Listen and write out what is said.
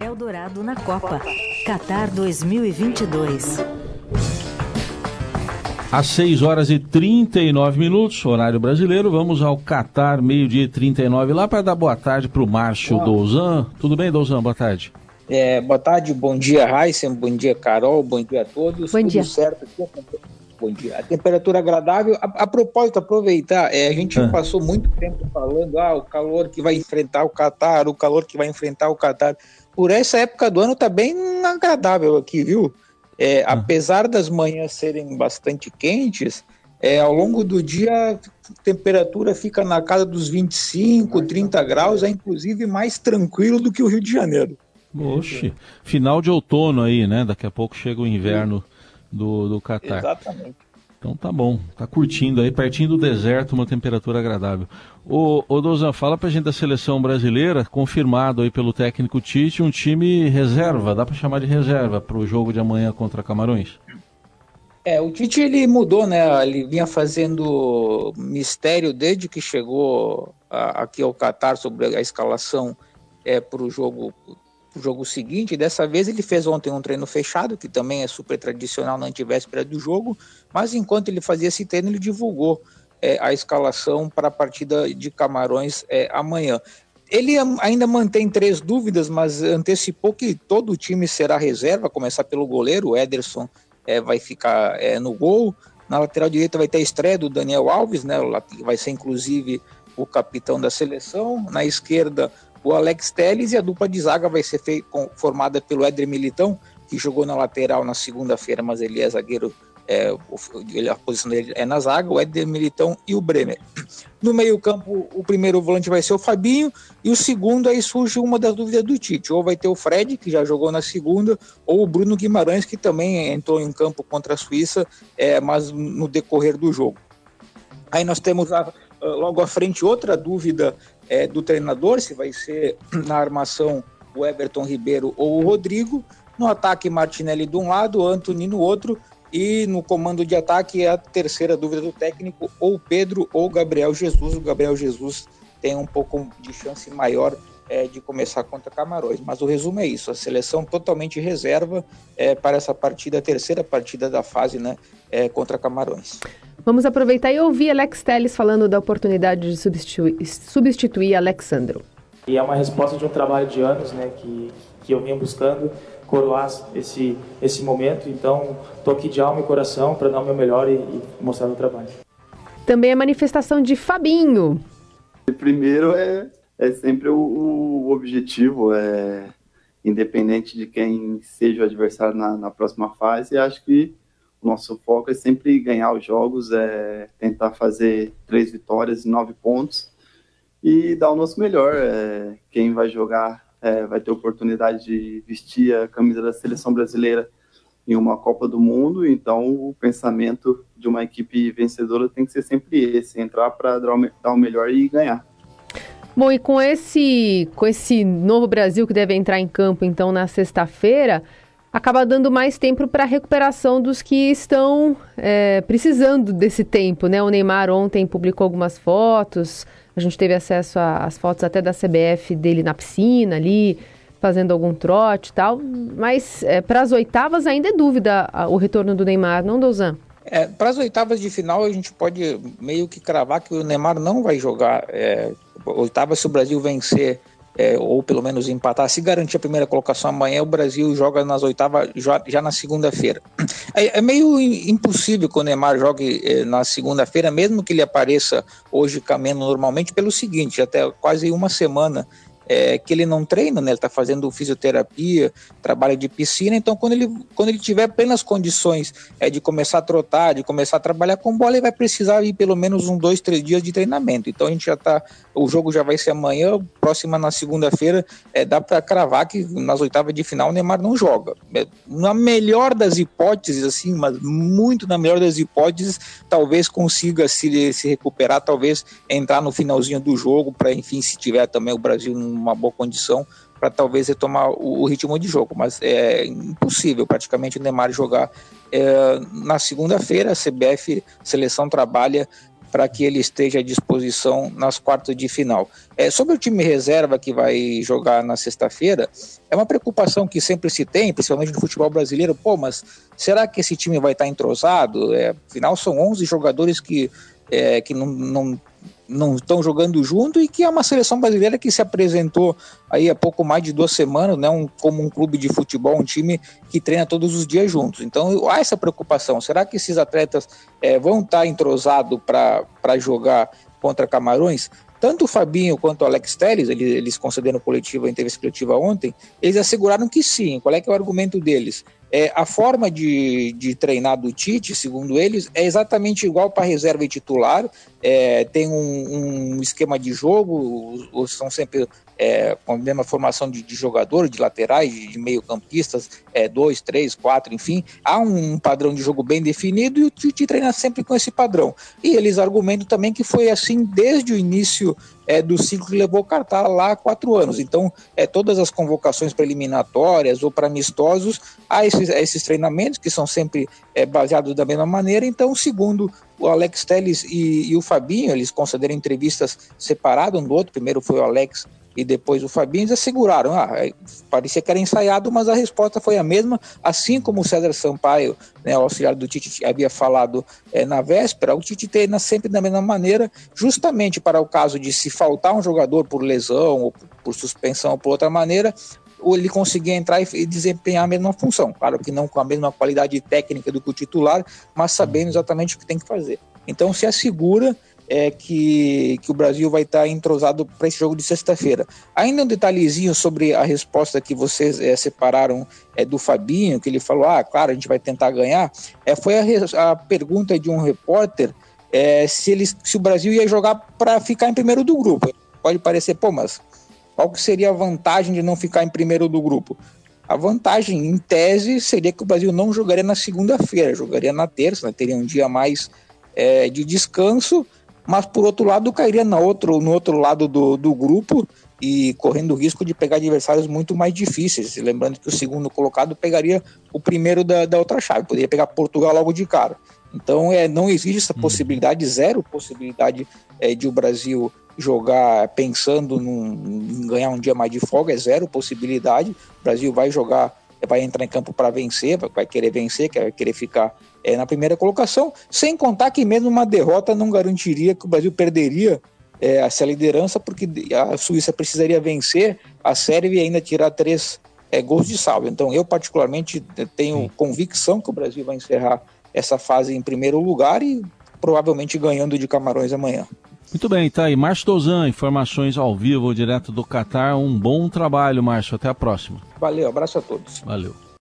Eldorado na Copa. Qatar 2022. Às 6 horas e 39 minutos, horário brasileiro, vamos ao Qatar, meio-dia e 39, lá para dar boa tarde para o Márcio Douzan. Tudo bem, Douzan? Boa tarde. É, boa tarde, bom dia, Raíssen, bom dia, Carol, bom dia a todos. Bom Tudo dia. certo aqui? Bom dia. A temperatura agradável. A, a propósito, aproveitar, é, a gente Ah. passou muito tempo falando, ah, o calor que vai enfrentar o Catar, o calor que vai enfrentar o Catar. Por essa época do ano tá bem agradável aqui, viu? É, Apesar das manhãs serem bastante quentes, é, ao longo do dia a temperatura fica na casa dos 25, 30 graus, é inclusive mais tranquilo do que o Rio de Janeiro. Oxe, final de outono aí, né? Daqui a pouco chega o inverno do, do Catar. Exatamente. Então tá bom, tá curtindo aí, pertinho do deserto, uma temperatura agradável. Ô, ô Douzan, fala pra gente da seleção brasileira, confirmado aí pelo técnico Tite, um time reserva, dá pra chamar de reserva pro jogo de amanhã contra Camarões? É, o Tite ele mudou, né? Ele vinha fazendo mistério desde que chegou aqui ao Catar sobre a escalação é, para o jogo, pro jogo seguinte. Dessa vez ele fez ontem um treino fechado, que também é super tradicional na antivéspera do jogo, mas enquanto ele fazia esse treino, ele divulgou é, a escalação para a partida de Camarões é, amanhã. Ele ainda mantém três dúvidas, mas antecipou que todo o time será reserva, começar pelo goleiro, o Ederson é, vai ficar é, no gol. Na lateral direita vai ter a estreia do Daniel Alves, né? o Vai ser inclusive o capitão da seleção. Na esquerda, o Alex Telles e a dupla de zaga vai ser fei- com- formada pelo Éder Militão, que jogou na lateral na segunda-feira, mas ele é zagueiro. é, a posição dele é na zaga, o Éder Militão e o Bremer. No meio-campo, o primeiro volante vai ser o Fabinho, e o segundo aí surge uma das dúvidas do Tite. Ou vai ter o Fred, que já jogou na segunda, ou o Bruno Guimarães, que também entrou em campo contra a Suíça, é, mas no decorrer do jogo. Aí nós temos a- logo à frente outra dúvida é, do treinador, se vai ser na armação o Everton Ribeiro ou o Rodrigo. No ataque, Martinelli de um lado, Antony no outro. E no comando de ataque a terceira dúvida do técnico, ou Pedro ou Gabriel Jesus. O Gabriel Jesus tem um pouco de chance maior é, de começar contra Camarões. Mas o resumo é isso: a seleção totalmente reserva é, para essa partida, a terceira partida da fase né, é, contra Camarões. Vamos aproveitar e ouvir Alex Telles falando da oportunidade de substituir, substituir Alexandro. E é uma resposta de um trabalho de anos, né, que, que eu vinha buscando coroar esse, esse momento. Então, estou aqui de alma e coração para dar o meu melhor e, e mostrar o trabalho. Também a manifestação de Fabinho. Primeiro é, é sempre o, o objetivo, é, independente de quem seja o adversário na, na próxima fase, acho que nosso foco é sempre ganhar os jogos, é tentar fazer três vitórias e nove pontos e dar o nosso melhor. É, quem vai jogar é, vai ter oportunidade de vestir a camisa da seleção brasileira em uma Copa do Mundo, então o pensamento de uma equipe vencedora tem que ser sempre esse, entrar para dar, o melhor e ganhar. Bom, e com esse, com esse novo Brasil que deve entrar em campo, então, na sexta-feira, acaba dando mais tempo para a recuperação dos que estão é, precisando desse tempo, né? O Neymar ontem publicou algumas fotos, a gente teve acesso às fotos até da CBF dele na piscina ali, fazendo algum trote e tal, mas para as oitavas ainda é dúvida o retorno do Neymar, não, Douzan? É, para as oitavas de final, a gente pode meio que cravar que o Neymar não vai jogar. É, oitavas, se o Brasil vencer, é, ou pelo menos empatar, se garantir a primeira colocação amanhã, o Brasil joga nas oitavas já, já na segunda-feira. É, é meio im- impossível que o Neymar jogue é, na segunda-feira, mesmo que ele apareça hoje caminhando normalmente, pelo seguinte: até quase uma semana é, que ele não treina, né? Ele está fazendo fisioterapia, trabalho de piscina, então quando ele, quando ele tiver plenas condições é, de começar a trotar, de começar a trabalhar com bola, ele vai precisar ir pelo menos um, dois, três dias de treinamento. Então a gente já tá, o jogo já vai ser amanhã, próxima na segunda-feira, é, dá para cravar que nas oitavas de final o Neymar não joga. É, na melhor das hipóteses, assim, mas muito na melhor das hipóteses, talvez consiga se, se recuperar, talvez entrar no finalzinho do jogo, para enfim, se tiver também o Brasil numa boa condição, para talvez retomar o, ritmo de jogo. Mas é impossível praticamente o Neymar jogar é, na segunda-feira. A CBF, seleção trabalha para que ele esteja à disposição nas quartas de final. É, sobre o time reserva que vai jogar na sexta-feira, é uma preocupação que sempre se tem, principalmente no futebol brasileiro. Pô, mas será que esse time vai estar entrosado? É, afinal, são 11 jogadores que, é, que não, não não estão jogando junto e que é uma seleção brasileira que se apresentou aí há pouco mais de duas semanas, né, um, como um clube de futebol, um time que treina todos os dias juntos. Então há essa preocupação. Será que esses atletas é, vão estar entrosados para jogar contra Camarões? Tanto o Fabinho quanto o Alex Telles, eles, eles concederam coletiva, entrevista coletiva ontem, eles asseguraram que sim. Qual é que é o argumento deles? É, a forma de, de treinar do Tite, segundo eles, é exatamente igual para reserva e titular. É, tem um, um, esquema de jogo, são sempre é, com a mesma formação de, de jogadores, de laterais, de, de meio-campistas, é, dois, três, quatro, enfim. Há um padrão de jogo bem definido e o Tite treina sempre com esse padrão. E eles argumentam também que foi assim desde o início é, do ciclo que levou o Qatar lá há quatro anos. Então, é, todas as convocações preliminatórias ou para amistosos, há esses, esses treinamentos que são sempre é, baseados da mesma maneira. Então, segundo o Alex Telles e, e o Fabinho, eles concederam entrevistas separadas um do outro. Primeiro foi o Alex e depois o Fabinho, eles asseguraram. Ah, é, parecia que era ensaiado, mas a resposta foi a mesma, assim como o César Sampaio, né, o auxiliar do Tite, havia falado é, na véspera, o Tite treina sempre da mesma maneira, justamente para o caso de se faltar um jogador por lesão ou por suspensão ou por outra maneira, ou ele conseguir entrar e desempenhar a mesma função. Claro que não com a mesma qualidade técnica do que o titular, mas sabendo exatamente o que tem que fazer. Então se assegura é que, que o Brasil vai estar entrosado para esse jogo de sexta-feira. Ainda um detalhezinho sobre a resposta que vocês é, separaram é, do Fabinho, que ele falou: ah, claro, a gente vai tentar ganhar. É, foi a, a pergunta de um repórter é, se, ele, se o Brasil ia jogar para ficar em primeiro do grupo. Pode parecer, pô, mas qual que seria a vantagem de não ficar em primeiro do grupo? A vantagem, em tese, seria que o Brasil não jogaria na segunda-feira, jogaria na terça, né? teria um dia mais é, de descanso mas por outro lado cairia no outro, no outro lado do, do grupo e correndo o risco de pegar adversários muito mais difíceis. Lembrando que o segundo colocado pegaria o primeiro da, da outra chave, poderia pegar Portugal logo de cara. Então é, não existe essa uhum. possibilidade, zero possibilidade é, de o Brasil jogar pensando num, em ganhar um dia mais de folga, é zero possibilidade. O Brasil vai jogar, vai entrar em campo para vencer, vai querer vencer, vai querer ficar é, na primeira colocação, sem contar que mesmo uma derrota não garantiria que o Brasil perderia é, essa liderança, porque a Suíça precisaria vencer a Sérvia e ainda tirar três é, gols de saldo. Então, eu particularmente tenho convicção que o Brasil vai encerrar essa fase em primeiro lugar e provavelmente ganhando de Camarões amanhã. Muito bem, tá aí. Márcio Dozan, informações ao vivo, direto do Catar. Um bom trabalho, Márcio. Até a próxima. Valeu, abraço a todos. Valeu.